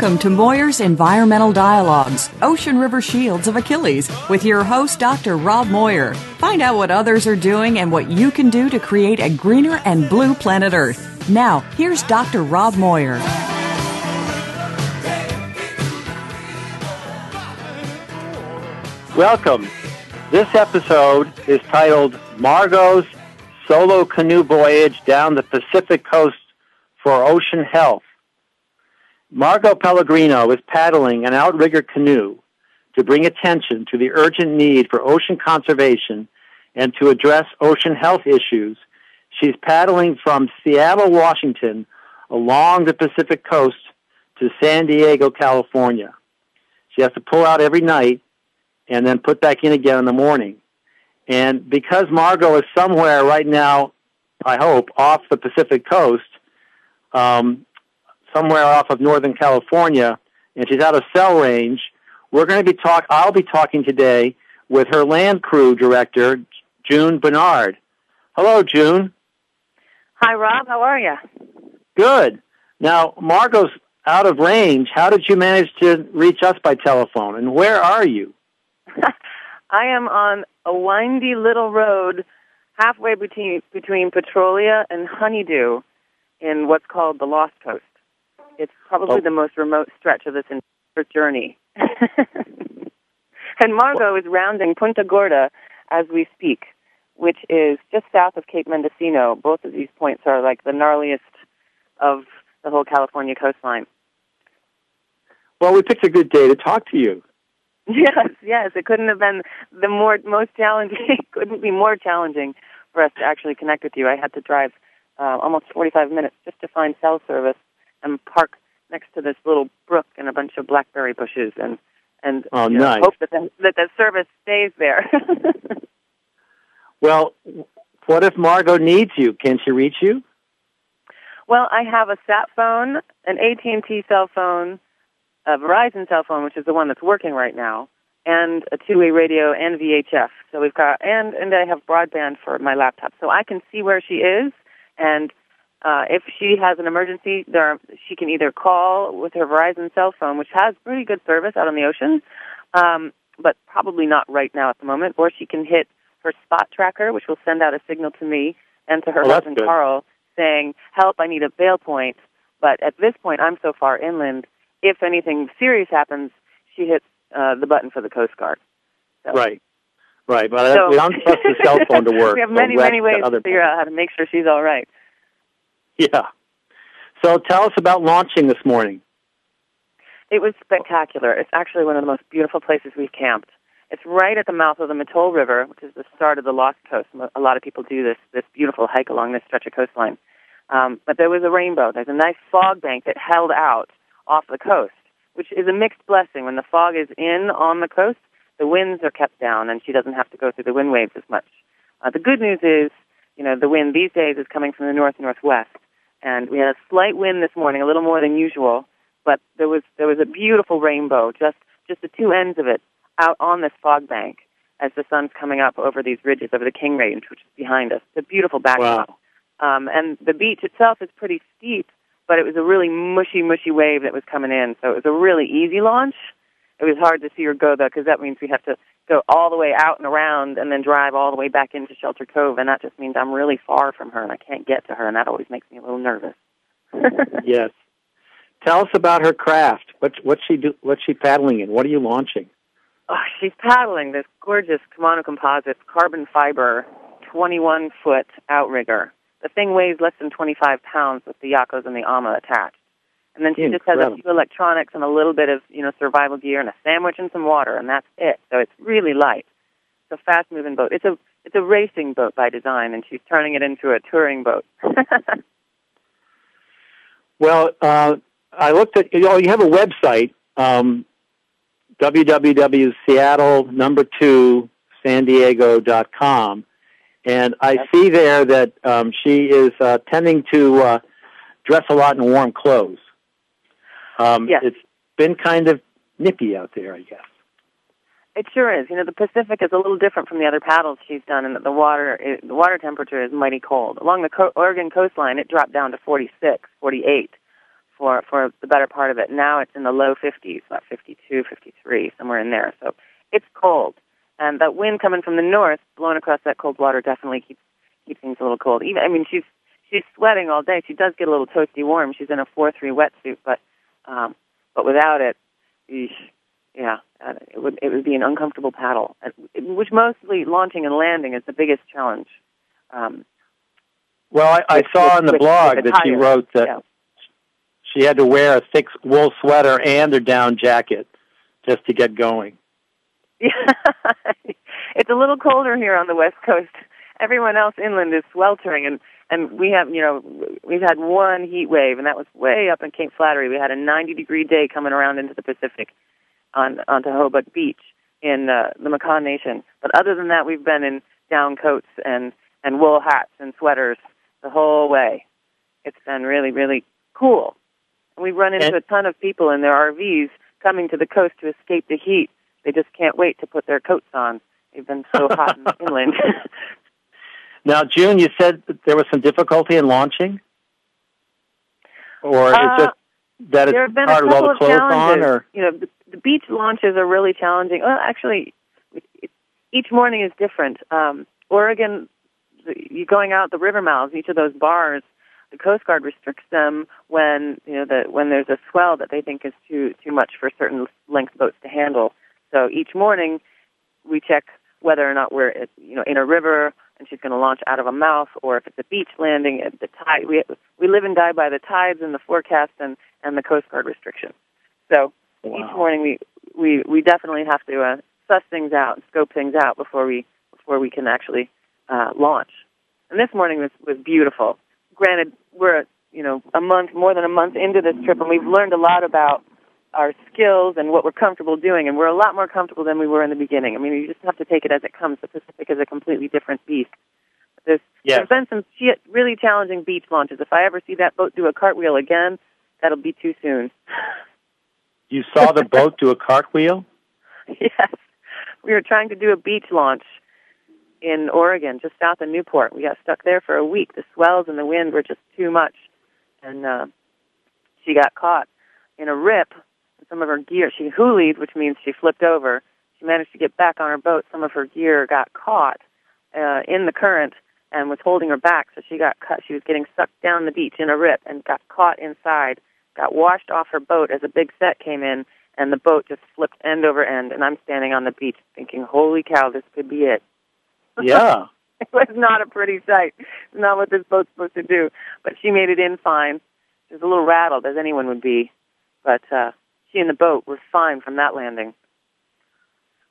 Welcome to Moir's Environmental Dialogues, Ocean River Shields of Achilles, with your host, Dr. Rob Moir. Find out what others are doing and what you can do to create a greener and blue planet Earth. Now, here's Dr. Rob Moir. Welcome. This episode is titled Margo's Solo Canoe Voyage Down the Pacific Coast for Ocean Health. Margo Pellegrino is paddling an outrigger canoe to bring attention to the urgent need for ocean conservation and to address ocean health issues. She's paddling from Seattle, Washington, along the Pacific coast to San Diego, California. She has to pull out every night and then put back in again in the morning. And because Margo is somewhere right now, I hope, off the Pacific coast, um, somewhere off of Northern California, and she's out of cell range. We're going to be talk. I'll be talking today with her land crew director, June Bernard. Hello, June. Hi, Rob. How are you? Good. Now, Margo's out of range. How did you manage to reach us by telephone, and where are you? I am on a windy little road halfway between between Petrolia and Honeydew in what's called the Lost Coast. It's probably Oh. the most remote stretch of this entire journey. and Margo is rounding Punta Gorda as we speak, which is just south of Cape Mendocino. Both of these points are like the gnarliest of the whole California coastline. Well, we picked a good day to talk to you. Yes, yes. It couldn't have been the more most challenging. couldn't be more challenging for us to actually connect with you. I had to drive uh, almost 45 minutes just to find cell service and park next to this little brook and a bunch of blackberry bushes and and Oh, you know, nice. hope that the, that the service stays there. Well, what if Margo needs you? Can she reach you? well, I have a sat phone, an AT&T cell phone, a Verizon cell phone, which is the one that's working right now, and a two-way radio and VHF. So we've got and and I have broadband for my laptop, so I can see where she is, and uh, if she has an emergency, there are, she can either call with her Verizon cell phone, which has pretty good service out on the ocean, um, but probably not right now at the moment, or she can hit her spot tracker, which will send out a signal to me and to her Oh, husband. Carl, saying, "Help! I need a bail point." But at this point, I'm so far inland. If anything serious happens, she hits uh, the button for the Coast Guard. So, Right. Right. But so- we don't trust the cell phone to work. we have many, wreck many ways to figure out how to make sure she's all right. Yeah. So tell us about launching this morning. It was spectacular. It's actually one of the most beautiful places we've camped. It's right at the mouth of the Mattole River, which is the start of the Lost Coast. A lot of people do this this beautiful hike along this stretch of coastline. Um, but there was a rainbow. There's a nice fog bank that held out off the coast, which is a mixed blessing. When the fog is in on the coast, the winds are kept down, and she doesn't have to go through the wind waves as much. Uh, the good news is, you know, the wind these days is coming from the north northwest, and we had a slight wind this morning, a little more than usual. But there was there was a beautiful rainbow, just just the two ends of it out on this fog bank as the sun's coming up over these ridges over the King Range, which is behind us. It's a beautiful backdrop. Um, and the beach itself is pretty steep, but it was a really mushy, mushy wave that was coming in. So it was a really easy launch. It was hard to see her go though, because that means we have to go all the way out and around, and then drive all the way back into Shelter Cove, and that just means I'm really far from her, and I can't get to her, and that always makes me a little nervous. Yes. Tell us about her craft. What what's she do? What's she paddling in? What are you launching? Oh, she's paddling this gorgeous Kamanu Composites carbon fiber 21 foot outrigger. The thing weighs less than 25 pounds with the iakos and the Ama attached. And then she just has a few electronics and a little bit of, you know, survival gear and a sandwich and some water, and that's it. So it's really light. It's a fast moving boat. It's a it's a racing boat by design, and she's turning it into a touring boat. well, uh, I looked at you know you have a website um, www.seattle number two san diego.com and I see there that um, she is uh, tending to uh, dress a lot in warm clothes. Um, yes. It's been kind of nippy out there, I guess. It sure is. You know, the Pacific is a little different from the other paddles she's done, that the water it, the water temperature is mighty cold. Along the co- Oregon coastline, it dropped down to 46, 48 for for the better part of it. Now it's in the low 50s, about 52, 53, somewhere in there. So it's cold, and that wind coming from the north, blowing across that cold water, definitely keeps keeps things a little cold. Even I mean, she's she's sweating all day. She does get a little toasty warm. She's in a four three wetsuit, but um, but without it, eesh, yeah, uh, it would it would be an uncomfortable paddle, which mostly launching and landing is the biggest challenge. Um, well, I, I with, saw on the with, blog with that she wrote that yeah. she had to wear a thick wool sweater and a down jacket just to get going. Yeah, it's a little colder here on the west coast. Everyone else inland is sweltering, and and we have you know we've had one heat wave, and that was way up in Cape Flattery. We had a 90 degree day coming around into the Pacific on onto Hobuck Beach in uh, the Makah Nation. But other than that, we've been in down coats and and wool hats and sweaters the whole way. It's been really really cool. And we've run into and, a ton of people in their RVs coming to the coast to escape the heat. They just can't wait to put their coats on. They've been so hot in inland. now, June, you said that there was some difficulty in launching, or uh, it's just that it's there have been hard a couple the of clothes challenges. on, or you know, the, the beach launches are really challenging. Well, actually, each morning is different. Um, Oregon, the, you going out the river mouths, each of those bars, the Coast Guard restricts them when you know the when there's a swell that they think is too too much for certain length boats to handle. So each morning, we check whether or not we're you know in a river and she's going to launch out of a mouth, or if it's a beach landing, at the tide. We we live and die by the tides and the forecast and and the Coast Guard restrictions. So wow. each morning we we we definitely have to uh, suss things out and scope things out before we before we can actually uh, launch. And this morning was was beautiful. Granted, we're you know a month more than a month into this trip, and we've learned a lot about our skills and what we're comfortable doing, and we're a lot more comfortable than we were in the beginning. I mean, you just have to take it as it comes. The Pacific is a completely different beast. There's, yes. there's been some really challenging beach launches. If I ever see that boat do a cartwheel again, that'll be too soon. You saw the boat do a cartwheel? Yes. We were trying to do a beach launch in Oregon, just south of Newport. We got stuck there for a week. The swells and the wind were just too much. And uh, she got caught in a rip some of her gear. She hoolied, which means she flipped over. She managed to get back on her boat. Some of her gear got caught uh, in the current and was holding her back, so she got cut. She was getting sucked down the beach in a rip and got caught inside. Got washed off her boat as a big set came in, and the boat just flipped end over end. And I'm standing on the beach thinking, "Holy cow, this could be it." Yeah. it was not a pretty sight. It's not what this boat's supposed to do. But she made it in fine. She was a little rattled, as anyone would be, but uh, she and the boat were fine from that landing.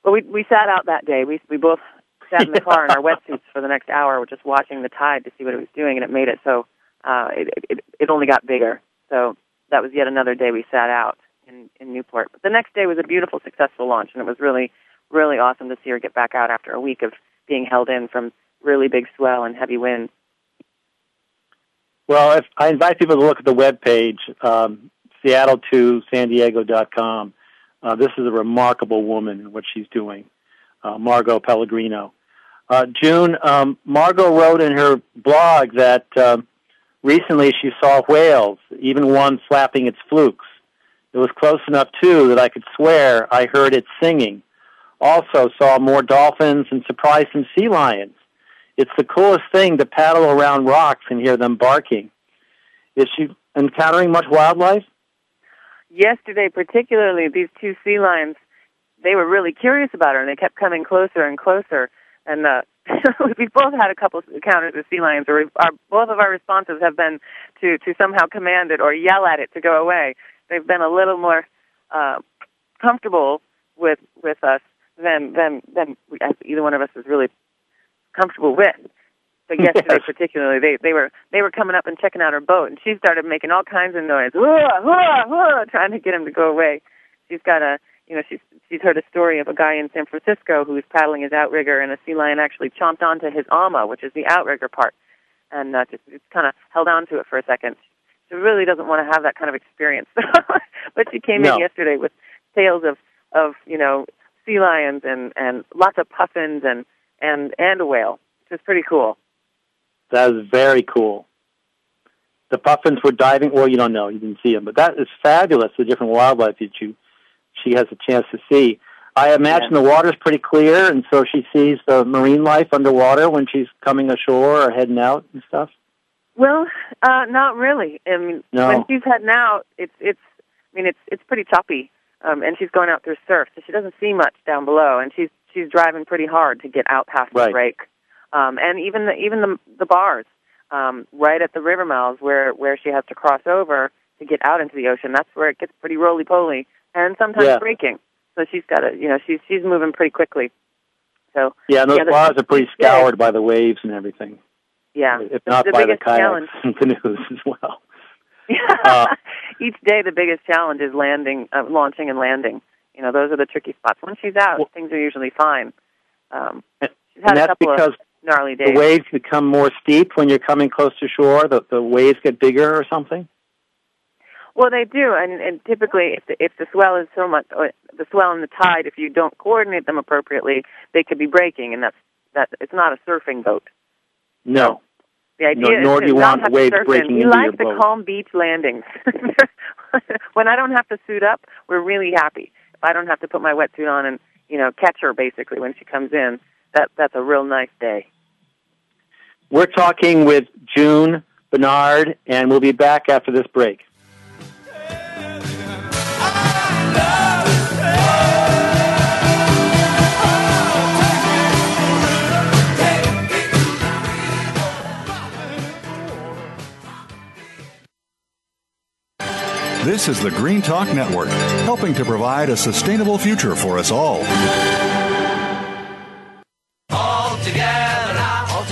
But we we sat out that day. We we both sat in the car in our wetsuits for the next hour, just watching the tide to see what it was doing, and it made it so uh, it, it it only got bigger. So that was yet another day we sat out in in Newport. But the next day was a beautiful, successful launch, and it was really really awesome to see her get back out after a week of being held in from really big swell and heavy wind. Well, if I invite people to look at the web page, um, Seattle to San Diego.com. Uh, this is a remarkable woman, and what she's doing, uh, Margo Pellegrino. Uh, June, um, Margo wrote in her blog that um, recently she saw whales, even one flapping its flukes. It was close enough, too, that I could swear I heard it singing. Also saw more dolphins and surprised some sea lions. It's the coolest thing to paddle around rocks and hear them barking. Is she encountering much wildlife? Yesterday, particularly these two sea lions, they were really curious about her, and they kept coming closer and closer. And uh, we both had a couple encounters with sea lions. Or our, both of our responses have been to to somehow command it or yell at it to go away. They've been a little more uh, comfortable with with us than than than either one of us is really comfortable with. But yesterday, Yes. particularly, they they were they were coming up and checking out her boat, and she started making all kinds of noise, whoa, whoa, whoa, trying to get him to go away. She's got a, you know, she's she's heard a story of a guy in San Francisco who was paddling his outrigger, and a sea lion actually chomped onto his ama, which is the outrigger part, and uh, just, just kind of held on to it for a second. She really doesn't want to have that kind of experience. but she came No. in yesterday with tales of of you know sea lions and and lots of puffins and and and a whale, which is pretty cool. That is very cool. The puffins were diving. Well, you don't know. You didn't see them, but that is fabulous. The different wildlife that you she has a chance to see. I imagine the water's pretty clear, and so she sees the marine life underwater when she's coming ashore or heading out and stuff. Well, uh, not really. I mean, No. when she's heading out, it's it's. I mean, it's it's pretty choppy, um, and she's going out through surf, so she doesn't see much down below, and she's she's driving pretty hard to get out past Right. the break, um, and even the even the the bars um, right at the river mouths where where she has to cross over to get out into the ocean. That's where it gets pretty roly poly and sometimes Yeah. breaking. So she's got to, you know, she's she's moving pretty quickly. So Yeah, and those Yeah, bars are pretty yeah. scoured by the waves and everything. yeah, If not the by the kayaks challenge. and canoes as well. Uh, Each day, the biggest challenge is landing, uh, launching, and landing. You know, those are the tricky spots. Once she's out, Well- things are usually fine. Um, And- she's had a couple because of gnarly days. the waves become more steep when you're coming close to shore. The the waves get bigger or something. Well, they do, and, and typically, if the, if the swell is so much, or the swell and the tide, if you don't coordinate them appropriately, they could be breaking, and that's that. It's not a surfing boat. No. The idea Nor- nor is do you want the waves breaking in. We into like your the boat. calm beach landings. when I don't have to suit up, we're really happy. If I don't have to put my wetsuit on and you know catch her basically when she comes in, that that's a real nice day. We're talking with June Bernard, and we'll be back after this break. This is the Green Talk Network, helping to provide a sustainable future for us all.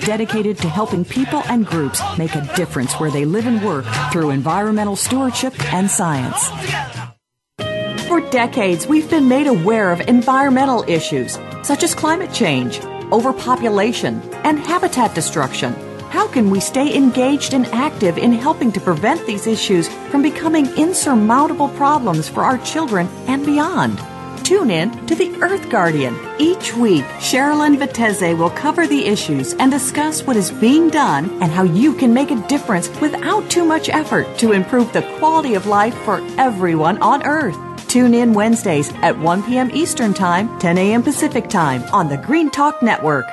dedicated to helping people and groups make a difference where they live and work through environmental stewardship and science. For decades, we've been made aware of environmental issues such as climate change, overpopulation, and habitat destruction. How can we stay engaged and active in helping to prevent these issues from becoming insurmountable problems for our children and beyond? Tune in to The Earth Guardian. Each week, Sherilyn Viteze will cover the issues and discuss what is being done and how you can make a difference without too much effort to improve the quality of life for everyone on Earth. Tune in Wednesdays at 1 p.m. Eastern Time, 10 a.m. Pacific Time on the Green Talk Network.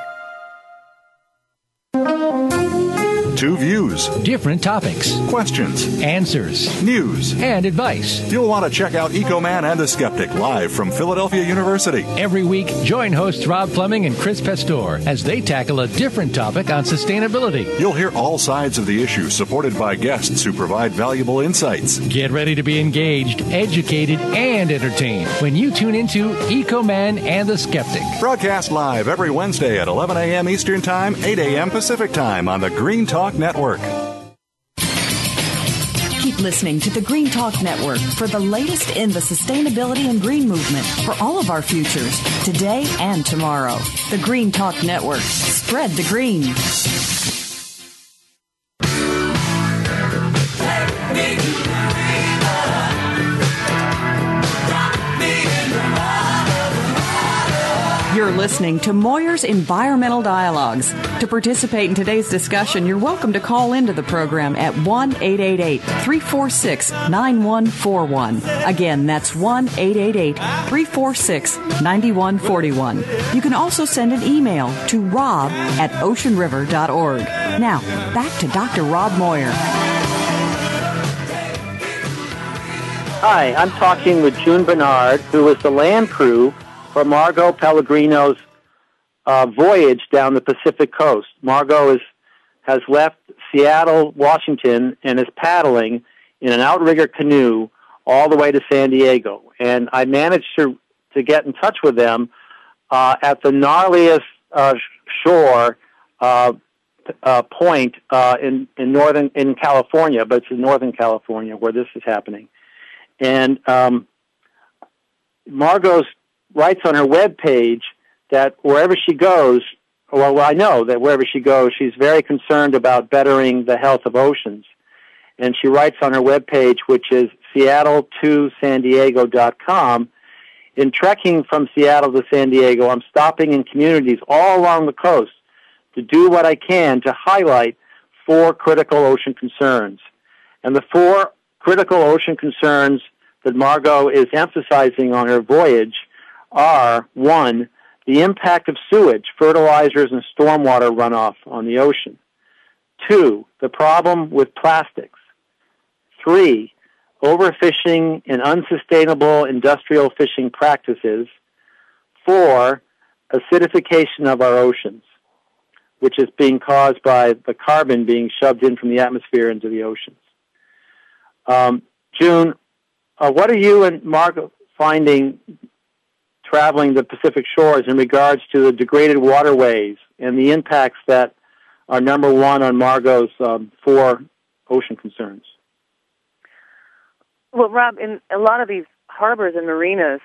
Two views, different topics, questions, answers, news. and advice. You'll want to check out EcoMan and the Skeptic live from Philadelphia University. Every week, join hosts Rob Fleming and Chris Pastor as they tackle a different topic on sustainability. You'll hear all sides of the issue supported by guests who provide valuable insights. Get ready to be engaged, educated, and entertained when you tune into EcoMan and the Skeptic. Broadcast live every Wednesday at 11 a.m. Eastern Time, 8 a.m. Pacific Time on the Green Talk Network. Keep listening to the Green Talk Network for the latest in the sustainability and green movement for all of our futures, today and tomorrow. The Green Talk Network. spread the green. You're listening to Moir's Environmental Dialogues. To participate in today's discussion, you're welcome to call into the program at 1 888 346 9141. Again, that's 1 888 346 9141. You can also send an email to rob at oceanriver.org. Now, back to Dr. Rob Moir. Hi, I'm talking with June Bernard, who is the land crew for Margo Pellegrino's uh, voyage down the Pacific coast. Margo is, has left Seattle, Washington, and is paddling in an outrigger canoe all the way to San Diego. And I managed to, to get in touch with them uh, at the gnarliest uh, shore uh, uh, point uh, in, in northern in California, but it's in Northern California where this is happening. And um, Margot's writes on her web page that wherever she goes, well, I know that wherever she goes, she's very concerned about bettering the health of oceans. And she writes on her web page, which is seattle to san diego.com, in trekking from Seattle to San Diego, I'm stopping in communities all along the coast to do what I can to highlight four critical ocean concerns. And the four critical ocean concerns that Margo is emphasizing on her voyage are one, the impact of sewage, fertilizers, and stormwater runoff on the ocean. Two, the problem with plastics. Three, overfishing and unsustainable industrial fishing practices. Four, acidification of our oceans, which is being caused by the carbon being shoved in from the atmosphere into the oceans. Um, June, uh, what are you and Mark finding traveling the Pacific shores in regards to the degraded waterways and the impacts that are number one on Margo's um, four ocean concerns? Well, Rob, in a lot of these harbors and marinas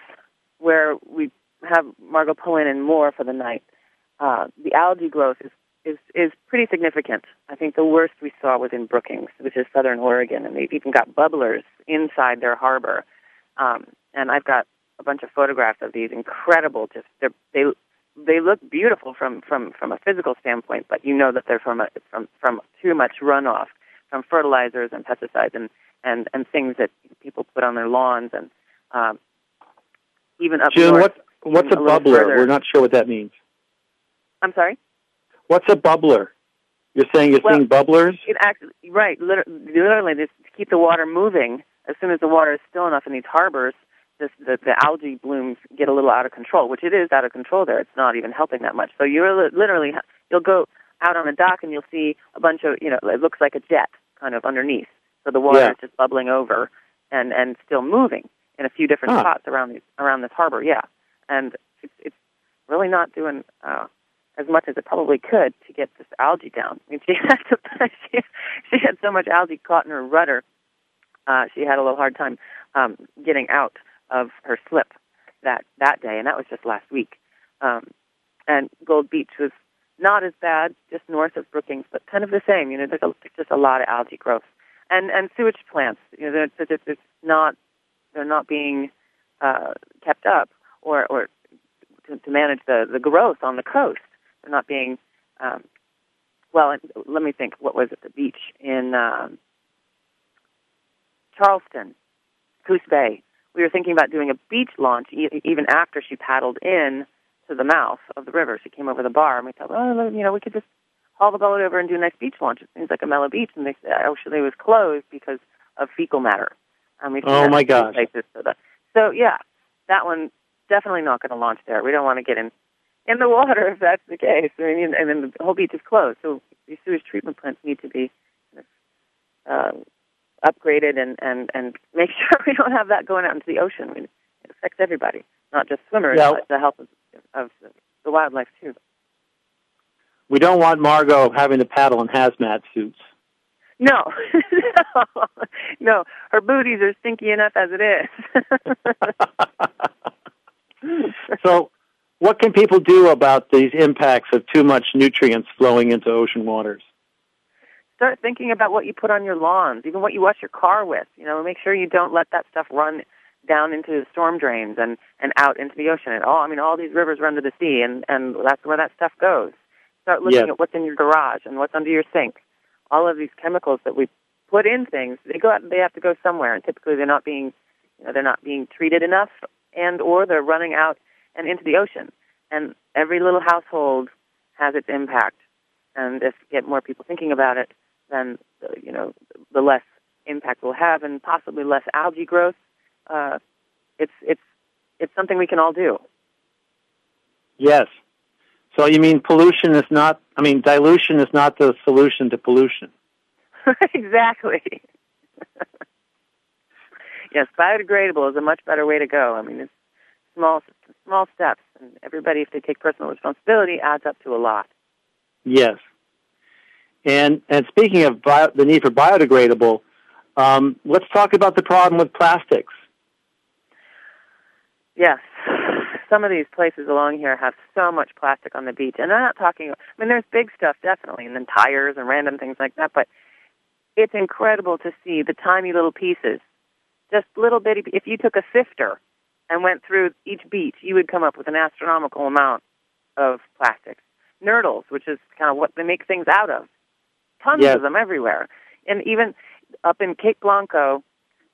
where we have Margo pull in and more for the night, uh, the algae growth is, is is pretty significant. I think the worst we saw was in Brookings, which is southern Oregon, and they've even got bubblers inside their harbor. Um, and I've got a bunch of photographs of these incredible. Just they they look beautiful from from from a physical standpoint, but you know that they're from a, from from too much runoff from fertilizers and pesticides and and and things that people put on their lawns and um, even up June, north. what what's a, a bubbler? Further. We're not sure what that means. I'm sorry. What's a bubbler? You're saying you're well, seeing bubblers? It actually, right, literally, literally, to keep the water moving. As soon as the water is still enough in these harbors, this, the, the algae blooms get a little out of control, which it is out of control there. It's not even helping that much. So you're literally, you'll go out on a dock and you'll see a bunch of, you know, it looks like a jet kind of underneath. So the water yeah. is just bubbling over and, and still moving in a few different huh. spots around these, around this harbor. Yeah. And it's, it's really not doing, uh, as much as it probably could to get this algae down. I mean, she had to, she, she had so much algae caught in her rudder, uh, she had a little hard time um, getting out of her slip that that day, and that was just last week. Um, and Gold Beach was not as bad, just north of Brookings, but kind of the same. You know, there's, a, just a lot of algae growth, and and sewage plants. You know, they're, they're, they're not they're not being uh, kept up or or to, to manage the the growth on the coast. They're not being um, well. Let me think. What was it? The beach in um, Charleston, Coos Bay we were thinking about doing a beach launch e- even after she paddled in to the mouth of the river. She came over the bar, and we thought, well, you know, we could just haul the boat over and do a nice beach launch. It seems like a mellow beach, and they said actually it was closed because of fecal matter. Um, we've oh my gosh! Places so, that, so yeah, that one definitely not going to launch there. We don't want to get in in the water if that's the case. I mean, and then the whole beach is closed, so these sewage treatment plants need to be upgraded and, and, and make sure we don't have that going out into the ocean. I mean, it affects everybody, not just swimmers, yeah. but the health of, of the wildlife too. We don't want Margo having to paddle in hazmat suits. No, no, no. Her booties are stinky enough as it is. so, what can people do about these impacts of too much nutrients flowing into ocean waters? Start thinking about what you put on your lawns, even what you wash your car with. You know, make sure you don't let that stuff run down into the storm drains and and out into the ocean. And all I mean, all these rivers run to the sea, and and that's where that stuff goes. Start looking Yes. at what's in your garage and what's under your sink. All of these chemicals that we put in things, they go out. They have to go somewhere, and typically they're not being, you know, they're not being treated enough, and or they're running out and into the ocean. And every little household has its impact. And if you get more people thinking about it, then uh, you know the less impact we'll have, and possibly less algae growth. Uh, it's it's it's something we can all do. Yes. So you mean pollution is not, I mean, dilution is not the solution to pollution. exactly. yes, biodegradable is a much better way to go. I mean, it's small small steps, and everybody, if they take personal responsibility, adds up to a lot. Yes. And and speaking of bio, the need for biodegradable, um, let's talk about the problem with plastics. Yes. Some of these places along here have so much plastic on the beach. And I'm not talking, I mean, there's big stuff, definitely, and then tires and random things like that, but it's incredible to see the tiny little pieces. Just little bitty, if you took a sifter and went through each beach, you would come up with an astronomical amount of plastics. Nurdles, which is kind of what they make things out of. Tons Yes. of them everywhere. And even up in Cape Blanco,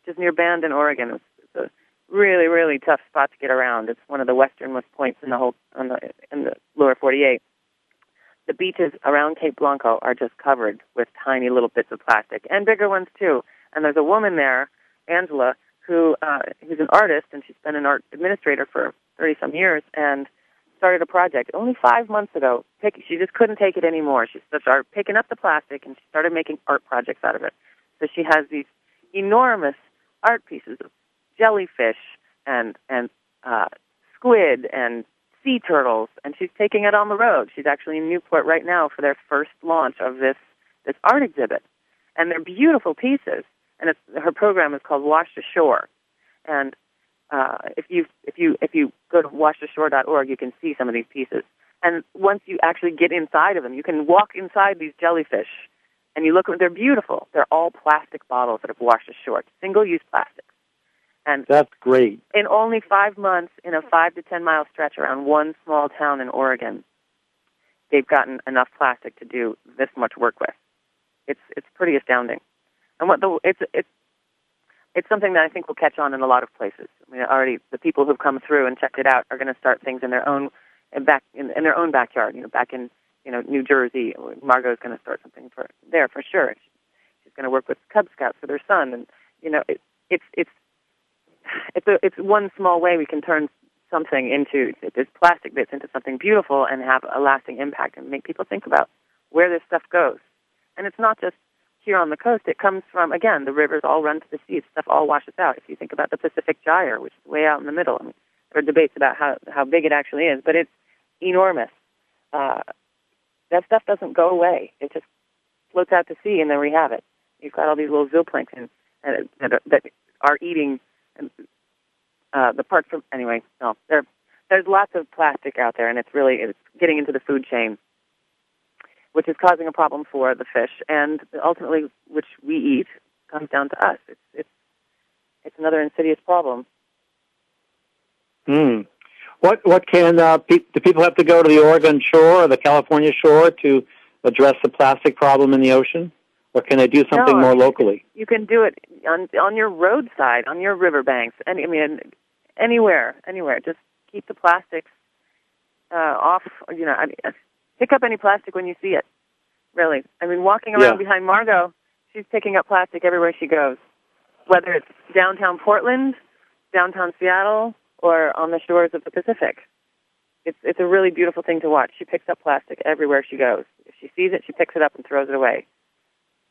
just near Bandon, Oregon, it's, it's a really, really tough spot to get around. It's one of the westernmost points in the whole on the in the lower 48. The beaches around Cape Blanco are just covered with tiny little bits of plastic and bigger ones too. And there's a woman there, Angela, who uh, who's an artist and she's been an art administrator for 30 some years and started a project only five months ago. Pick, she just couldn't take it anymore. She started picking up the plastic and she started making art projects out of it. So she has these enormous art pieces of jellyfish and and uh, squid and sea turtles, and she's taking it on the road. She's actually in Newport right now for their first launch of this this art exhibit, and they're beautiful pieces. And it's, her program is called Washed Ashore, and uh, if you if you if you go to washedashore.org, you can see some of these pieces. And once you actually get inside of them, you can walk inside these jellyfish, and you look. At they're beautiful. They're all plastic bottles that have washed ashore, single-use plastics. And That's great. in only five months, in a five to ten mile stretch around one small town in Oregon, they've gotten enough plastic to do this much work with. It's it's pretty astounding, and what the it's it's it's something that I think will catch on in a lot of places. I mean, already the people who've come through and checked it out are going to start things in their own in back in, in their own backyard. You know, back in you know New Jersey, Margo's going to start something for there for sure. She's going to work with Cub Scouts for their son, and you know, it, it's it's it's a, it's one small way we can turn something into this plastic bits into something beautiful and have a lasting impact and make people think about where this stuff goes. And it's not just here on the coast. It comes from again the rivers all run to the sea. Stuff all washes out. If you think about the Pacific Gyre, which is way out in the middle, I mean, there are debates about how how big it actually is, but it's enormous. Uh, that stuff doesn't go away. It just floats out to sea, and then we have it. You've got all these little zooplankton that are, that are eating uh, the parts from anyway. No, there there's lots of plastic out there, and it's really it's getting into the food chain, which is causing a problem for the fish, and ultimately, which we eat, comes down to us. It's it's it's another insidious problem. Hmm. What what can uh, pe- do people have to go to the Oregon shore or the California shore to address the plastic problem in the ocean, or can they do something No, more locally? You can do it on on your roadside, on your riverbanks, any I mean anywhere, anywhere. Just keep the plastics uh, off. You know, I mean, pick up any plastic when you see it. Really, I mean, walking around Yeah. behind Margo, she's picking up plastic everywhere she goes, whether it's downtown Portland, downtown Seattle, or on the shores of the Pacific. It's it's a really beautiful thing to watch. She picks up plastic everywhere she goes. If she sees it, she picks it up and throws it away.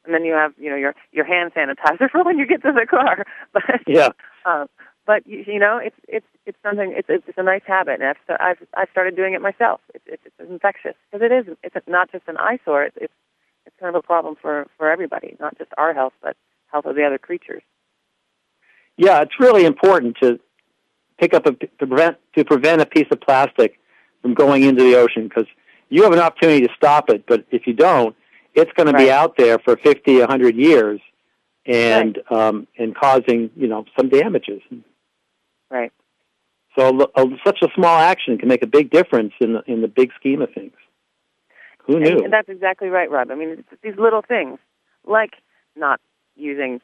And then you have you know your your hand sanitizer for when you get to the car. But Yeah. uh, but you, you know it's it's it's something it's it's a nice habit, and I've I've I've started doing it myself. It's it's, it's infectious because it is it's not just an eyesore. It's it's it's kind of a problem for for everybody, not just our health, but health of the other creatures. Yeah, it's really important to pick up a to prevent to prevent a piece of plastic from going into the ocean because you have an opportunity to stop it, but if you don't, it's going Right. to be out there for 50, 100 years and Right. um, and causing you know some damages. Right. So a, such a small action can make a big difference in the, in the big scheme of things. Who knew? And, and that's exactly right, Rob. I mean, it's these little things, like not using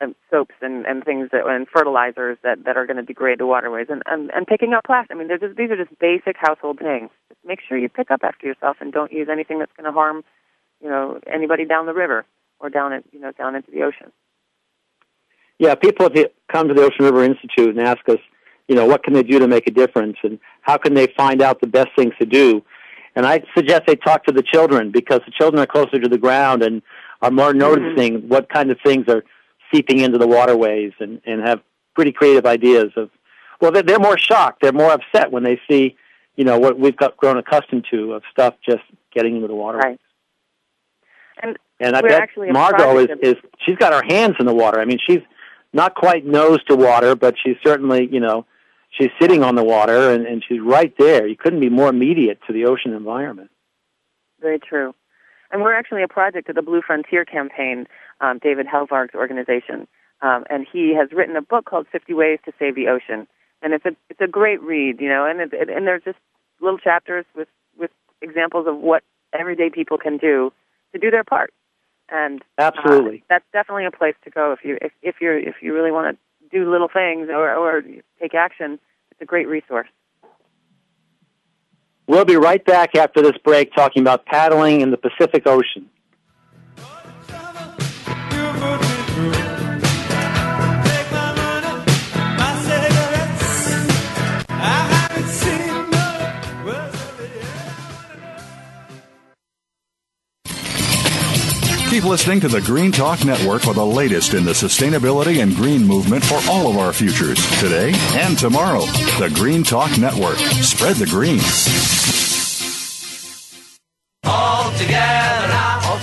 um, soaps and, and things that and fertilizers that, that are going to degrade the waterways, and, and and picking up plastic. I mean, just, these are just basic household things. Just make sure you pick up after yourself and don't use anything that's going to harm, you know, anybody down the river or down it, you know, down into the ocean. Yeah, people have come to the Ocean River Institute and ask us, you know, what can they do to make a difference and how can they find out the best things to do. And I suggest they talk to the children because the children are closer to the ground and are more noticing what kind of things are seeping into the waterways and, and have pretty creative ideas of, well, they're, they're more shocked. They're more upset when they see, you know, what we've got grown accustomed to of stuff just getting into the waterways. Right. And And I bet Margo is, is she's got her hands in the water. I mean, she's not quite nose to water, but she's certainly, you know, she's sitting on the water and, and she's right there. You couldn't be more immediate to the ocean environment. Very true. And we're actually a project of the Blue Frontier Campaign, um, David Helvarg's organization. Um, and he has written a book called 50 Ways to Save the Ocean. And it's a, it's a great read, you know, and, it, it, and there's just little chapters with, with examples of what everyday people can do to do their part. And uh, Absolutely. that's definitely a place to go if you if, if you're if you really want to do little things or, or take action. It's a great resource. We'll be right back after this break talking about paddling in the Pacific Ocean. Keep listening to the Green Talk Network for the latest in the sustainability and green movement for all of our futures, today and tomorrow. The Green Talk Network. Spread the green.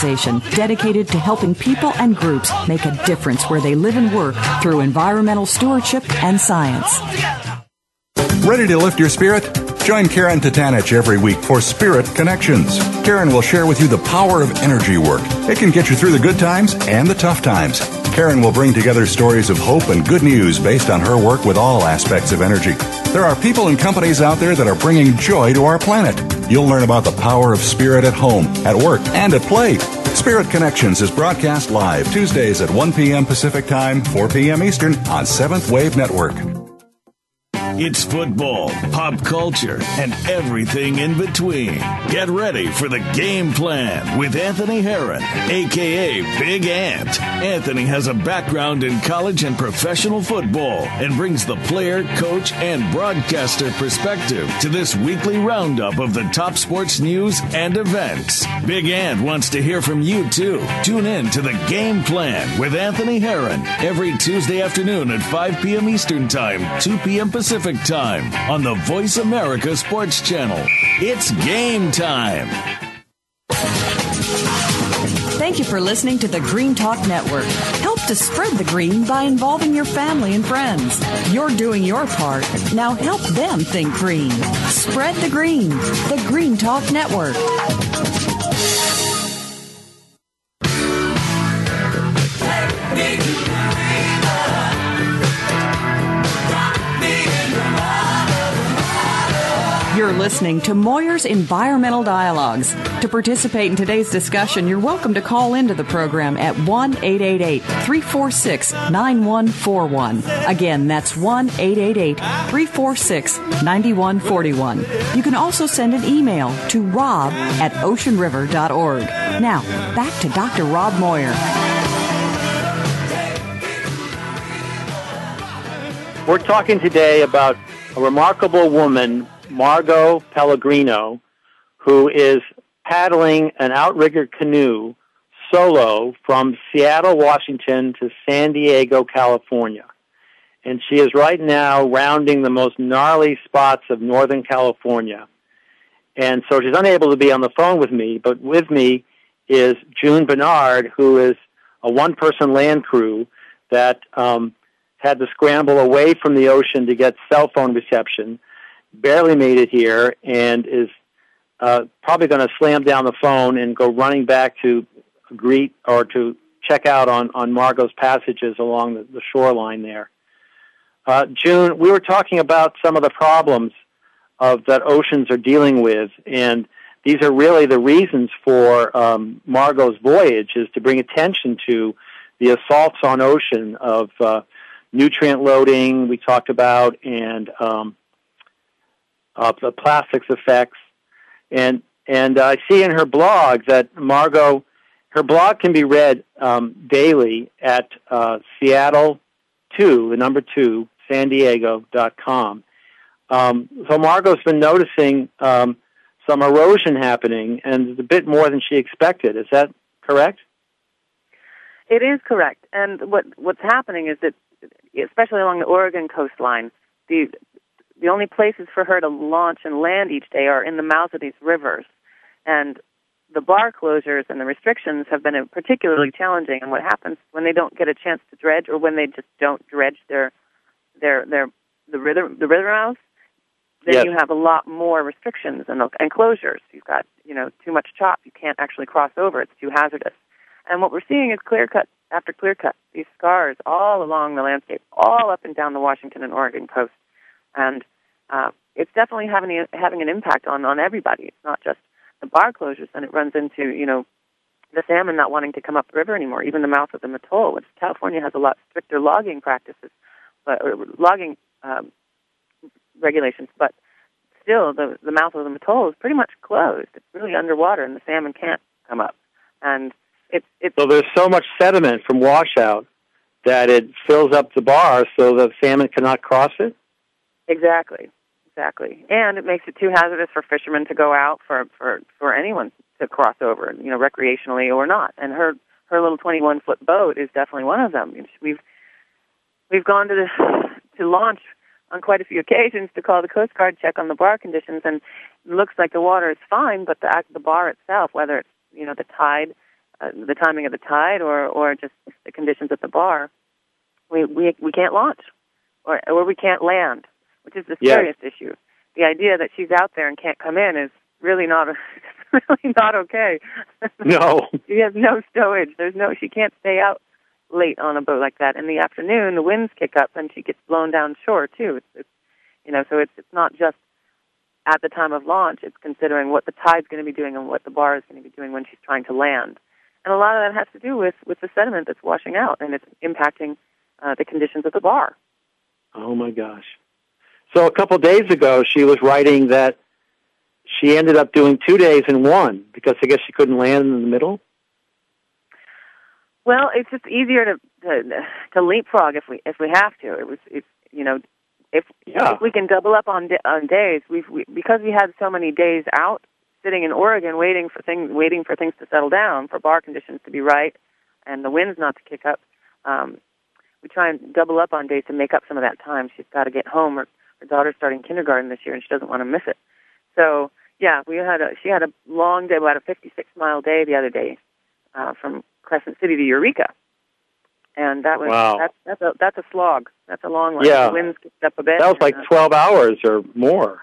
dedicated to helping people and groups make a difference where they live and work through environmental stewardship and science. Ready to lift your spirit? Join Karen Tatanich every week for Spirit Connections. Karen will share with you the power of energy work. It can get you through the good times and the tough times. Karen will bring together stories of hope and good news based on her work with all aspects of energy. There are people and companies out there that are bringing joy to our planet. You'll learn about the power of spirit at home, at work, and at play. Spirit Connections is broadcast live Tuesdays at 1 p.m. Pacific Time, 4 p.m. Eastern on Seventh Wave Network. It's football, pop culture, and everything in between. Get ready for the game plan with Anthony Herron, aka Big Ant. Anthony has a background in college and professional football and brings the player, coach, and broadcaster perspective to this weekly roundup of the top sports news and events. Big Ant wants to hear from you too. Tune in to the game plan with Anthony Herron every Tuesday afternoon at 5 p.m. Eastern Time, 2 p.m. Pacific Time on the Voice America Sports Channel. It's game time. Thank you for listening to the Green Talk Network. Help to spread the green by involving your family and friends. You're doing your part. Now help them think green. Spread the green. The Green Talk Network. Listening to Moir's Environmental Dialogues. To participate in today's discussion, you're welcome to call into the program at 1 888 346 9141. Again, that's 1 888 346 9141. You can also send an email to rob at oceanriver.org. Now, back to Dr. Rob Moir. We're talking today about a remarkable woman, Margo Pellegrino, who is paddling an outrigger canoe solo from Seattle, Washington to San Diego, California. And she is right now rounding the most gnarly spots of Northern California. And so she's unable to be on the phone with me, but with me is June Bernard, who is a one person land crew that um, had to scramble away from the ocean to get cell phone reception, barely made it here, and is uh, probably going to slam down the phone and go running back to greet or to check out on, on Margo's passages along the, the shoreline there. Uh, June, we were talking about some of the problems of that oceans are dealing with, and these are really the reasons for um, Margo's voyage is to bring attention to the assaults on ocean of uh, nutrient loading we talked about, and um, uh, the plastics effects. And and I see in her blog that Margo, her blog can be read um, daily at uh, Seattle two, the number two, San Diego dot com. Um, so Margo's been noticing um, some erosion happening, and it's a bit more than she expected. Is that correct? It is correct. And what what's happening is that especially along the Oregon coastline, the the only places for her to launch and land each day are in the mouths of these rivers, and the bar closures and the restrictions have been particularly challenging. And what happens when they don't get a chance to dredge, or when they just don't dredge their their their the river the river mouths, then yes. you have a lot more restrictions and, and closures. You've got you know too much chop. You can't actually cross over. It's too hazardous. And what we're seeing is clear cut after clear cut, these scars all along the landscape, all up and down the Washington and Oregon coast. And uh, it's definitely having a, having an impact on, on everybody. It's not just the bar closures, and it runs into, you know, the salmon not wanting to come up the river anymore, even the mouth of the Mattole, which California has a lot stricter logging practices, but, or logging um, regulations, but still the, the mouth of the Mattole is pretty much closed. It's really underwater, and the salmon can't come up. And it's, it's so there's so much sediment from washout that it fills up the bar so the salmon cannot cross it? Exactly. Exactly. And it makes it too hazardous for fishermen to go out for for for anyone to cross over, you know, recreationally or not. And her her little 21 foot boat is definitely one of them. We've we've gone to the, to launch on quite a few occasions to call the Coast Guard check on the bar conditions, and it looks like the water is fine, but the act the bar itself, whether it's you know the tide uh, the timing of the tide or or just the conditions at the bar, we we we can't launch, or or we can't land, which is the scariest yes. issue. The idea that she's out there and can't come in is really not really not okay. No, she has no stowage. There's no she can't stay out late on a boat like that. In the afternoon, the winds kick up and she gets blown down shore too. It's, it's you know, so it's it's not just at the time of launch. It's considering what the tide's going to be doing and what the bar is going to be doing when she's trying to land and a lot of that has to do with with the sediment that's washing out and it's impacting uh, the conditions of the bar. Oh my gosh! So a couple of days ago, she was writing that she ended up doing two days in one because I guess she couldn't land in the middle. Well, it's just easier to to, to leapfrog if we if we have to. It was it's you know if yeah. if we can double up on on days we've we, because we had so many days out sitting in Oregon waiting for things waiting for things to settle down, for bar conditions to be right, and the winds not to kick up. Um, we try and double up on days to make up some of that time. She's got to get home. Her, her daughter's starting kindergarten this year, and she doesn't want to miss it. So yeah, we had a she had a long day, about a 56 mile day the other day, uh, from Crescent City to Eureka, and that was wow. that's that's a that's a slog. That's a long one. Yeah, the winds kicked up a bit. That was like 12 hours or more.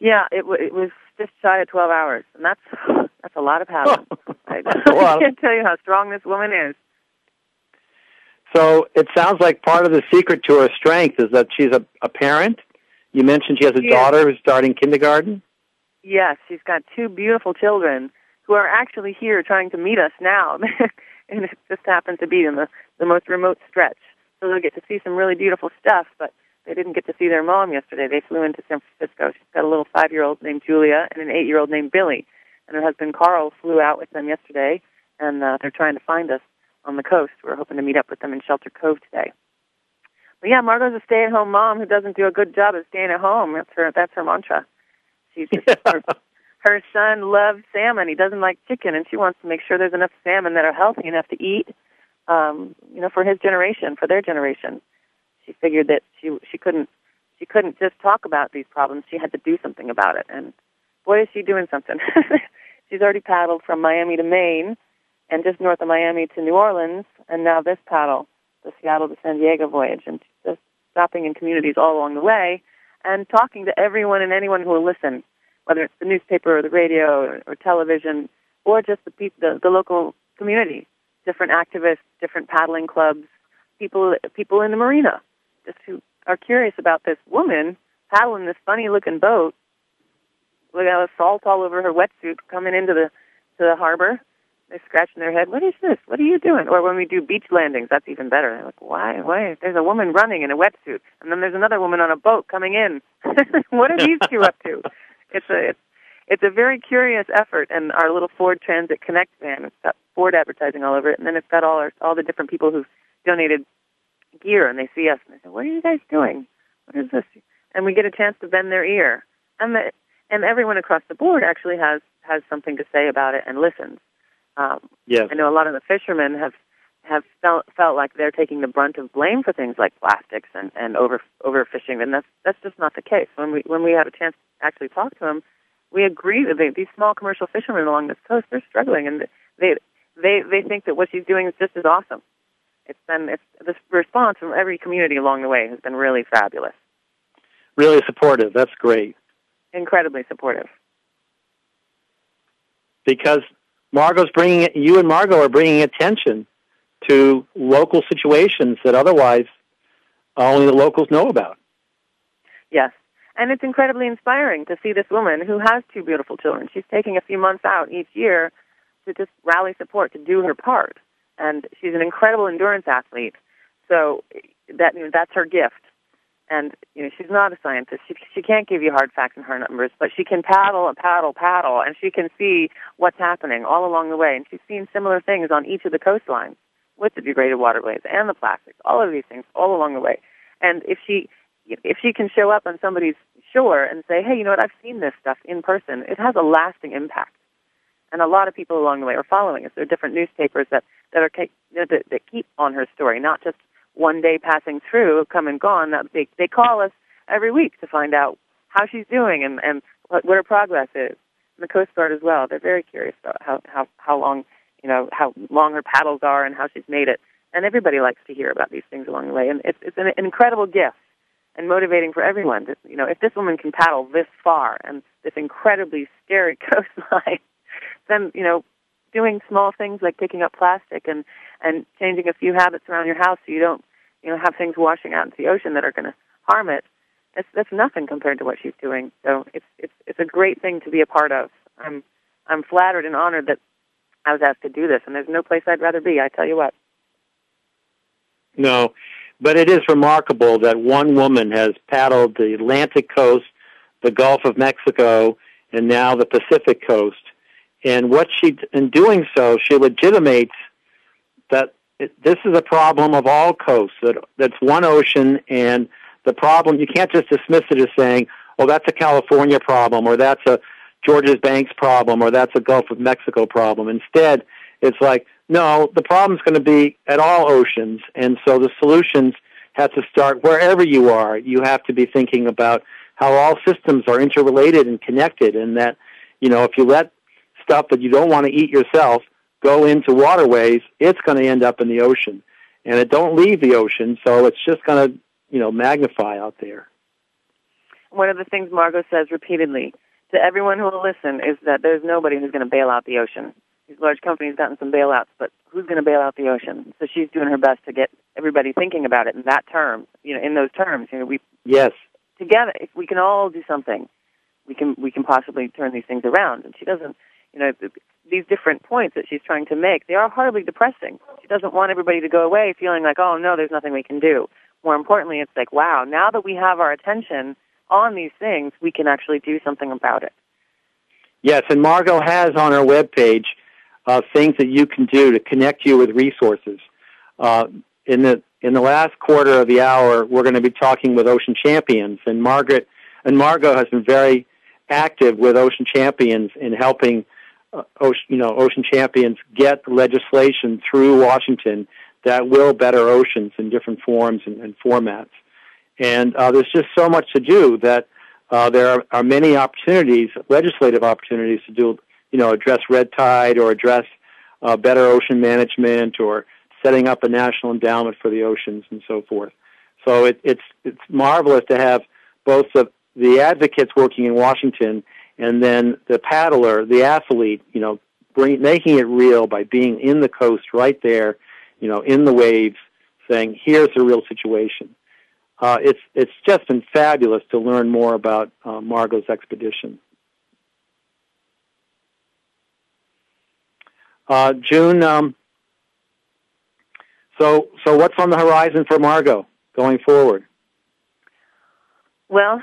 Yeah, it, w- it was just shy of 12 hours, and that's that's a lot of paddling. I, I can't tell you how strong this woman is. So it sounds like part of the secret to her strength is that she's a, a parent You mentioned she has a Yes. daughter who's starting kindergarten. Yes, she's got two beautiful children who are actually here trying to meet us now. and it just happened to be in the, the most remote stretch. So they'll get to see some really beautiful stuff, but they didn't get to see their mom yesterday. They flew into San Francisco. She's got a little five year old named Julia and an eight year old named Billy. And her husband Carl flew out with them yesterday, and uh, they're trying to find us on the coast. We're hoping to meet up with them in Shelter Cove today. But yeah, Margo's a stay at home mom who doesn't do a good job of staying at home. That's her that's her mantra. She's her, her son loves salmon. He doesn't like chicken, and she wants to make sure there's enough salmon that are healthy enough to eat. Um, you know, for his generation, for their generation. She figured that she she couldn't she couldn't just talk about these problems. She had to do something about it. And boy, is she doing something. She's already paddled from Miami to Maine, and just north of Miami to New Orleans, and now this paddle, the Seattle to San Diego voyage, and just stopping in communities all along the way and talking to everyone and anyone who will listen whether it's the newspaper or the radio or, television, or just the, peop- the the local community, different activists, different paddling clubs, people people in the marina, just who are curious about this woman paddling this funny looking boat. The salt all over her wetsuit coming into the to the harbor. They're scratching their head. What is this? What are you doing? Or when we do beach landings, that's even better. They're like, why? Why? There's a woman running in a wetsuit, and then there's another woman on a boat coming in. what are these two up to? it's a it's, it's a very curious effort and our little Ford Transit Connect van it's got Ford advertising all over it and then it's got all our all the different people who've donated gear and they see us and they say, What are you guys doing? What is this? And we get a chance to bend their ear. And the and everyone across the board actually has has something to say about it and listens. Um, Yes. I know a lot of the fishermen have have felt felt like they're taking the brunt of blame for things like plastics and and over overfishing, and that's that's just not the case. When we when we have a chance to actually talk to them, we agree that they, these small commercial fishermen along this coast they're struggling, and they they they think that what she's doing is just as awesome. It's been it's the response from every community along the way has been really fabulous, Really supportive. That's great. incredibly supportive. because Margo's bringing it, you and Margo are bringing attention to local situations that otherwise only the locals know about. Yes. And it's incredibly inspiring to see this woman who has two beautiful children. She's taking a few months out each year to just rally support, to do her part. And she's an incredible endurance athlete. So that that's her gift. And you know, she's not a scientist. She she can't give you hard facts and hard numbers, but she can paddle and paddle, paddle, and she can see what's happening all along the way. And she's seen similar things on each of the coastlines with the degraded waterways and the plastics, all of these things all along the way. And if she if she can show up on somebody's shore and say, "Hey, you know what? I've seen this stuff in person," it has a lasting impact. And a lot of people along the way are following us. There are different newspapers that that are that, that keep on her story, not just one day passing through, come and gone. They they call us every week to find out how she's doing and and what, what her progress is. And the Coast Guard as well. They're very curious about how how how long you know how long her paddles are and how she's made it. And everybody likes to hear about these things along the way. And it's it's an, an incredible gift and motivating for everyone. To, you know, if this woman can paddle this far and this incredibly scary coastline, then you know, doing small things like picking up plastic and and changing a few habits around your house so you don't you know have things washing out into the ocean that are going to harm it. That's that's nothing compared to what she's doing. So it's it's it's a great thing to be a part of. I'm I'm flattered and honored that I was asked to do this, and there's no place I'd rather be. I tell you what. No, but it is remarkable that one woman has paddled the Atlantic coast, the Gulf of Mexico, and now the Pacific coast. And what she, in doing so, she legitimates that this is a problem of all coasts. That that's one ocean, and the problem you can't just dismiss it as saying, "Oh, that's a California problem," or "That's a Georges Banks problem," or "That's a Gulf of Mexico problem." Instead, it's like, no, the problem's going to be at all oceans, and so the solutions have to start wherever you are. You have to be thinking about how all systems are interrelated and connected, and that you know if you let stuff that you don't want to eat yourself go into waterways, it's going to end up in the ocean, and it don't leave the ocean, so it's just going to you know magnify out there. One of the things Margo says repeatedly to everyone who will listen is that there's nobody who's going to bail out the ocean. These large companies gotten some bailouts, but who's going to bail out the ocean? So she's doing her best to get everybody thinking about it in that term, you know, in those terms. You know, we Yes, together, if we can all do something, we can we can possibly turn these things around. And she doesn't, you know, these different points that she's trying to make, they are horribly depressing. She doesn't want everybody to go away feeling like, oh no, there's nothing we can do. More importantly, it's like, wow, now that we have our attention on these things, we can actually do something about it. Yes, and Margo has on her webpage uh, things that you can do to connect you with resources. Uh, in the in the last quarter of the hour, we're going to be talking with Ocean Champions, and Margaret and Margo has been very active with Ocean Champions in helping uh, ocean, you know Ocean Champions get legislation through Washington that will better oceans in different forms and, and formats. And uh, there's just so much to do that uh, there are, are, many opportunities, legislative opportunities to do, you know, address red tide or address uh, better ocean management or setting up a national endowment for the oceans and so forth. So it, it's it's marvelous to have both the the advocates working in Washington and then the paddler, the athlete, you know, bring, making it real by being in the coast right there, you know, in the waves, saying, "Here's the real situation." Uh, it's it's just been fabulous to learn more about uh, Margo's expedition. Uh, June. Um, so so what's on the horizon for Margo going forward? Well,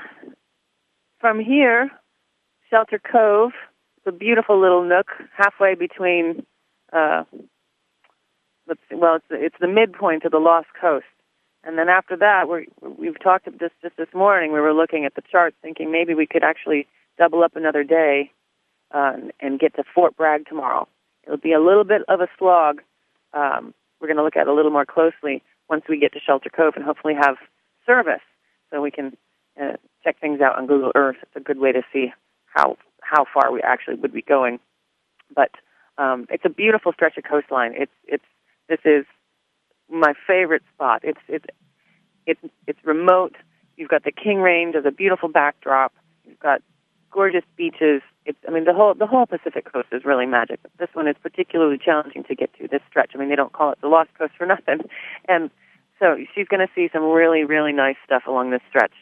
from here, Shelter Cove, it's a beautiful little nook halfway between. Uh, let's see, well, it's it's the midpoint of the Lost Coast, and then after that, we we've talked just just this morning. We were looking at the charts, thinking maybe we could actually double up another day uh, and get to Fort Bragg tomorrow. It'll be a little bit of a slog. Um, we're going to look at it a little more closely once we get to Shelter Cove and hopefully have service, so we can uh, check things out on Google Earth. It's a good way to see how how far we actually would be going. But um, it's a beautiful stretch of coastline. It's it's this is my favorite spot. It's it's it's it's remote. You've got the King Range as a beautiful backdrop. You've got gorgeous beaches. It's I mean the whole the whole Pacific coast is really magic. But this one is particularly challenging to get to. This stretch. I mean they don't call it the Lost Coast for nothing. And so she's going to see some really really nice stuff along this stretch.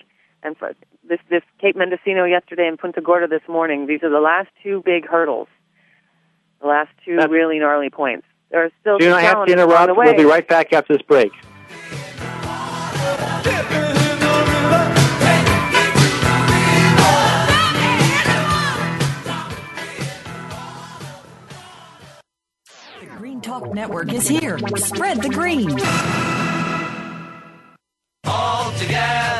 And for this this Cape Mendocino yesterday and Punta Gorda this morning. These are the last two big hurdles. The last two That's, really gnarly points. There are still June, I have to interrupt. We'll be right back after this break. The Green Talk Network is here. Spread the green. All together now.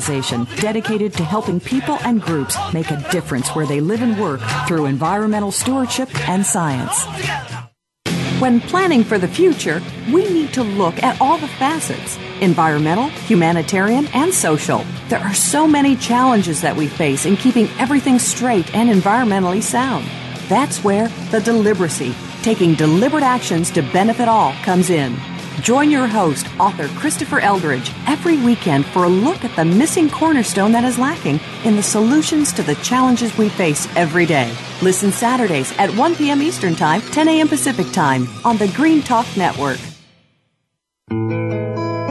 organization dedicated to helping people and groups make a difference where they live and work through environmental stewardship and science. When planning for the future, we need to look at all the facets environmental, humanitarian, and social. There are so many challenges that we face in keeping everything straight and environmentally sound. That's where the deliberacy, taking deliberate actions to benefit all, comes in. Join your host, author Christopher Eldridge, every weekend for a look at the missing cornerstone that is lacking in the solutions to the challenges we face every day. Listen Saturdays at 1 p.m. Eastern Time, 10 a.m. Pacific Time on the Green Talk Network.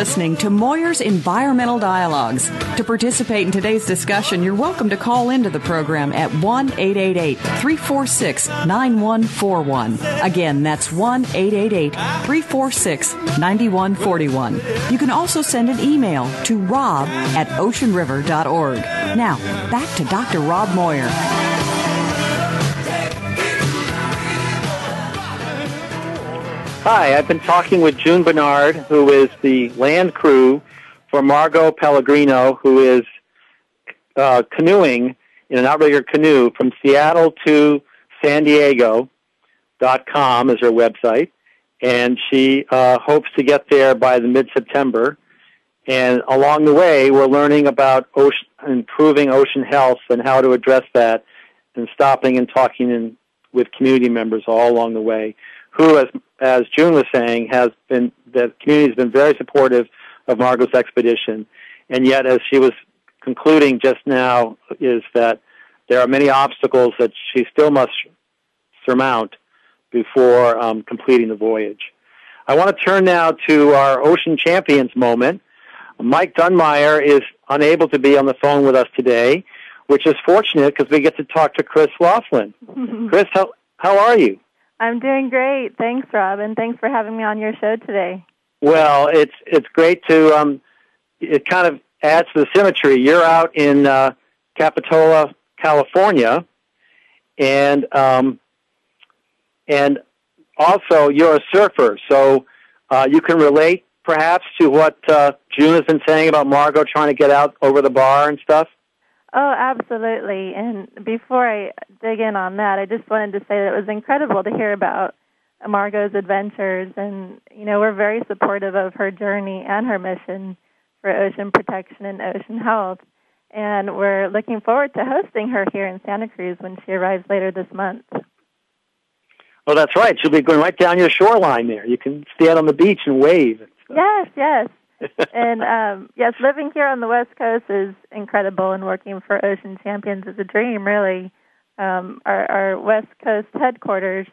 Listening to Moir's Environmental Dialogues. To participate in today's discussion, you're welcome to call into the program at 1 888 346 9141. Again, that's 1 888 346 9141. You can also send an email to rob at oceanriver.org. Now, back to Dr. Rob Moir. Hi, I've been talking with June Bernard, who is the land crew for Margo Pellegrino, who is uh, canoeing in an outrigger canoe from Seattle to San Diego. Dot com is her website, and she uh, hopes to get there by the mid September. And along the way, we're learning about ocean, improving ocean health and how to address that, and stopping and talking in, with community members all along the way who, as as June was saying, has been the community has been very supportive of Margo's expedition, and yet, as she was concluding just now, is that there are many obstacles that she still must surmount before um, completing the voyage. I want to turn now to our Ocean Champions moment. Mike Dunmeyer is unable to be on the phone with us today, which is fortunate because we get to talk to Chris Laughlin. Chris, how, how are you? I'm doing great. Thanks, Rob, and thanks for having me on your show today. Well, it's it's great to um, it kind of adds to the symmetry. You're out in uh, Capitola, California, and um, and also you're a surfer, so uh, you can relate perhaps to what uh, June has been saying about Margo trying to get out over the bar and stuff. Oh, absolutely. And before I dig in on that, I just wanted to say that it was incredible to hear about Margo's adventures. And, you know, we're very supportive of her journey and her mission for ocean protection and ocean health. And we're looking forward to hosting her here in Santa Cruz when she arrives later this month. Oh, that's right. She'll be going right down your shoreline there. You can stand on the beach and wave. Yes, yes. and um, yes, living here on the West Coast is incredible, and working for Ocean Champions is a dream, really. Um, our, our West Coast headquarters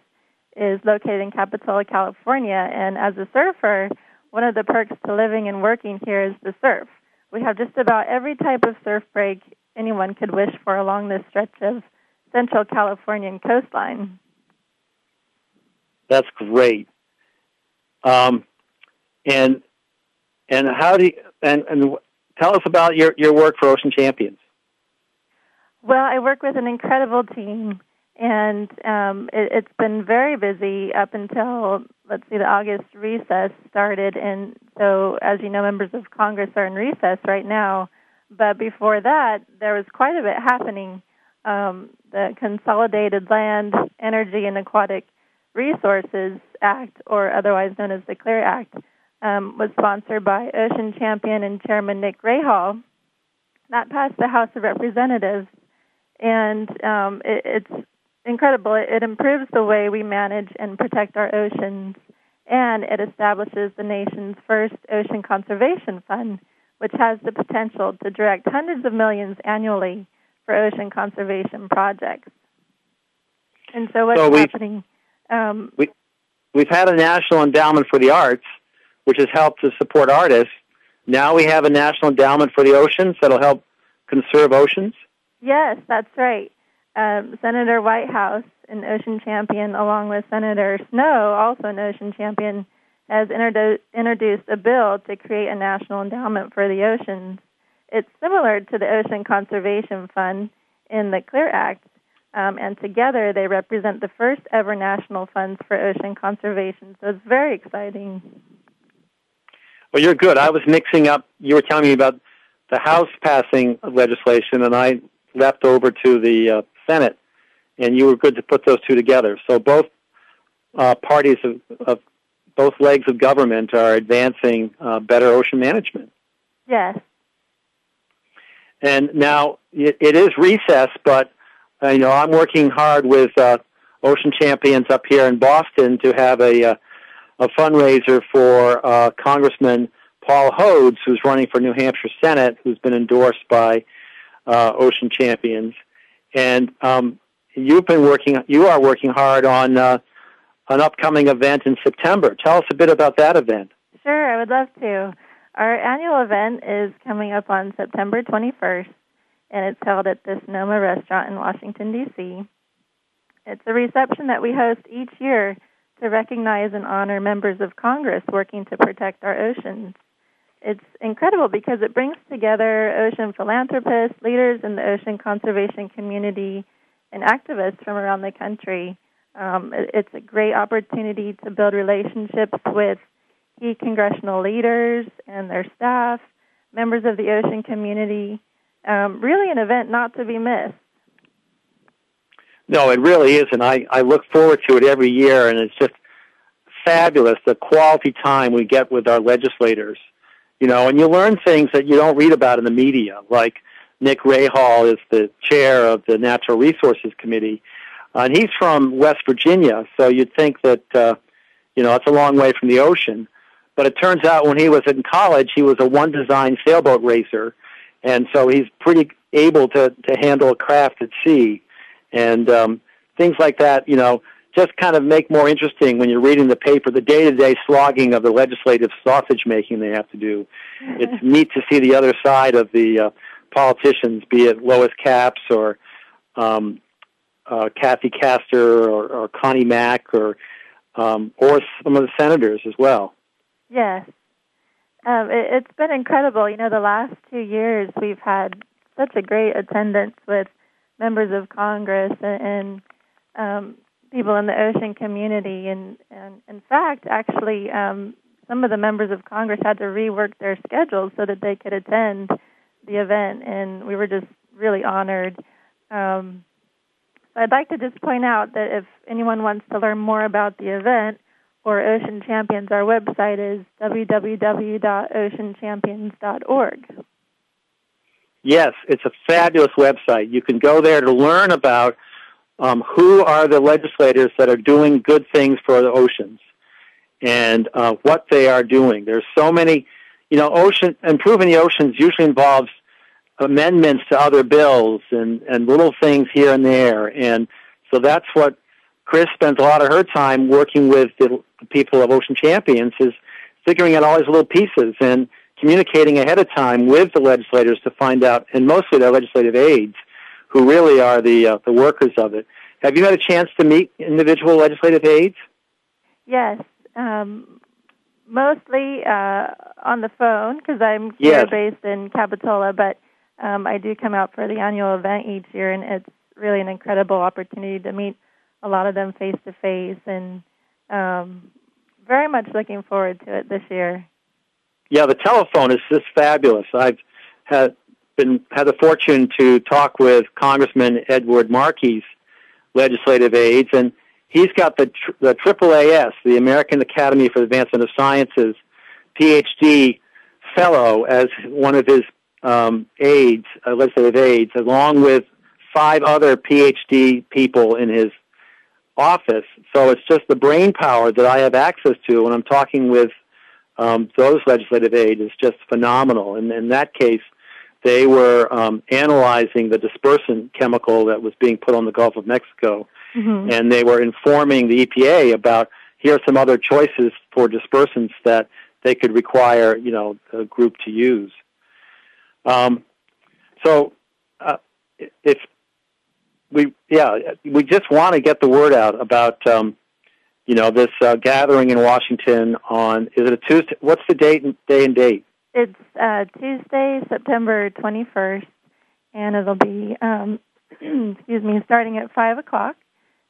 is located in Capitola, California, and as a surfer, one of the perks to living and working here is the surf. We have just about every type of surf break anyone could wish for along this stretch of central Californian coastline. That's great. Um, and and how do you, and, and tell us about your, your work for Ocean Champions. Well, I work with an incredible team, and um, it, it's been very busy up until let's see, the August recess started, and so as you know, members of Congress are in recess right now. But before that, there was quite a bit happening. Um, the Consolidated Land, Energy, and Aquatic Resources Act, or otherwise known as the CLEAR Act, um, was sponsored by Ocean Champion and Chairman Nick Rahall. That passed the House of Representatives, and um, it, it's incredible. It, it improves the way we manage and protect our oceans, and it establishes the nation's first ocean conservation fund, which has the potential to direct hundreds of millions annually for ocean conservation projects. And so, what's so happening? Um, we, we've had a National Endowment for the Arts which has helped to support artists. Now we have a national endowment for the oceans that'll help conserve oceans. Yes, that's right. Um, Senator Whitehouse, an ocean champion, along with Senator Snowe, also an ocean champion, has introdu- introduced a bill to create a national endowment for the oceans. It's similar to the Ocean Conservation Fund in the CLEAR Act, um, and together they represent the first ever national funds for ocean conservation. So it's very exciting. Well, you're good. I was mixing up. You were telling me about the House passing legislation, and I leapt over to the uh, Senate and you were good to put those two together. So both uh, parties of, of, both legs of government are advancing uh, better ocean management. Yes. And now it, it is recess, but uh, you know I'm working hard with uh, Ocean Champions up here in Boston to have a uh, a fundraiser for uh, Congressman Paul Hodes, who's running for New Hampshire Senate, who's been endorsed by uh, Ocean Champions, and um, you've been working. You are working hard on uh, an upcoming event in September. Tell us a bit about that event. Sure, I would love to. Our annual event is coming up on September 21st, and it's held at the Sonoma Restaurant in Washington, D.C. It's a reception that we host each year to recognize and honor members of Congress working to protect our oceans. It's incredible because it brings together ocean philanthropists, leaders in the ocean conservation community, and activists from around the country. Um, it's a great opportunity to build relationships with key congressional leaders and their staff, members of the ocean community. Um, really, an event not to be missed. No, it really is, and I, I look forward to it every year, and it's just fabulous the quality time we get with our legislators. You know, and you learn things that you don't read about in the media, like Nick Rahall is the chair of the Natural Resources Committee, uh, and he's from West Virginia, so you'd think that, uh, you know, it's a long way from the ocean. But it turns out when he was in college, he was a one design sailboat racer, and so he's pretty able to to handle a craft at sea, and um, things like that. You know, just kind of make more interesting when you're reading the paper the day to day slogging of the legislative sausage making they have to do. It's neat to see the other side of the uh, politicians, be it Lois Capps or um, uh, Kathy Castor or, or Connie Mack or um, or some of the senators as well. Yes. Um, it, it's been incredible. You know, the last two years we've had such a great attendance with members of Congress and, and um, people in the ocean community. And, and in fact, actually, um, some of the members of Congress had to rework their schedules so that they could attend the event, and we were just really honored. Um, so I'd like to just point out that if anyone wants to learn more about the event, or Ocean Champions, our website is www.oceanchampions.org. Yes, it's a fabulous website. You can go there to learn about um, who are the legislators that are doing good things for the oceans and uh, what they are doing. There's so many, you know, ocean improving the oceans usually involves amendments to other bills and and little things here and there, and so that's what Chris spends a lot of her time working with the people of Ocean Champions is figuring out all these little pieces and communicating ahead of time with the legislators to find out, and mostly their legislative aides, who really are the uh, the workers of it. Have you had a chance to meet individual legislative aides? Yes, um, mostly uh, on the phone because I'm yes. based in Capitola, but um, I do come out for the annual event each year, and it's really an incredible opportunity to meet a lot of them face to face, and um, very much looking forward to it this year. Yeah, the telephone is just fabulous. I've had been had the fortune to talk with Congressman Edward Markey's legislative aides, and he's got the the AAAS, the American Academy for Advancement of Sciences, PhD fellow as one of his um, aides, uh, legislative aides, along with five other PhD people in his office. So it's just the brain power that I have access to when I'm talking with um, those legislative aides is just phenomenal. And in that case, they were um, analyzing the dispersant chemical that was being put on the Gulf of Mexico, mm-hmm. and they were informing the EPA about here are some other choices for dispersants that they could require, you know, a group to use. Um, so, uh, if we yeah we just want to get the word out about um, you know this uh, gathering in Washington on is it a Tuesday? What's the date and day and date? It's uh, Tuesday, September twenty first, and it'll be um, excuse me starting at five o'clock.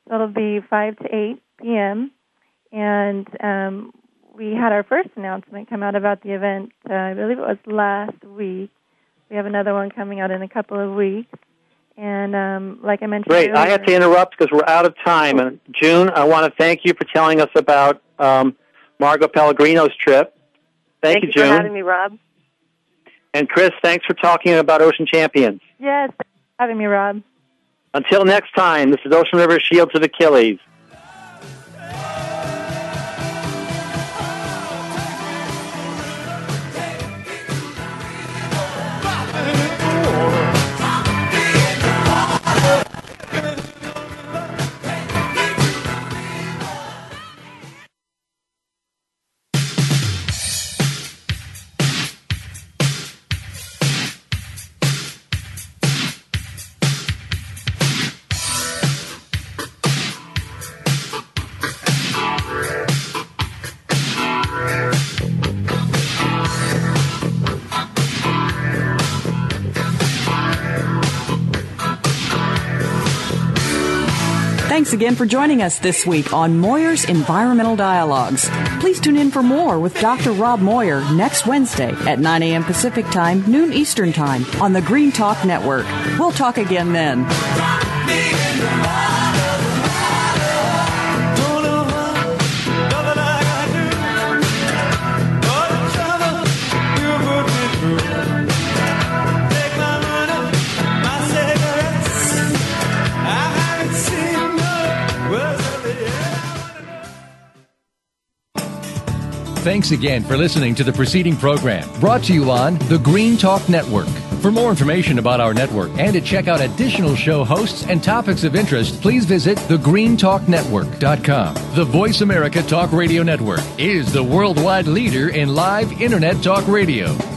So it'll be five to eight p.m. And um, we had our first announcement come out about the event. Uh, I believe it was last week. We have another one coming out in a couple of weeks And um, like I mentioned, Great. earlier, I have to interrupt because we're out of time. And June, I want to thank you for telling us about um, Margo Pellegrino's trip. Thank, Thank you, for having me, Rob. And Chris, thanks for talking about Ocean Champions. Yes, thanks for having me, Rob. Until next time, this is Ocean River Shields of Achilles. Thanks again for joining us this week on Moir's Environmental Dialogues. Please tune in for more with Dr. Rob Moir next Wednesday at 9 a.m. Pacific Time, noon Eastern Time on the Green Talk Network. We'll talk again then. Thanks again for listening to the preceding program brought to you on the Green Talk Network. For more information about our network and to check out additional show hosts and topics of interest, please visit thegreentalknetwork.com. The Voice America Talk Radio Network is the worldwide leader in live Internet talk radio.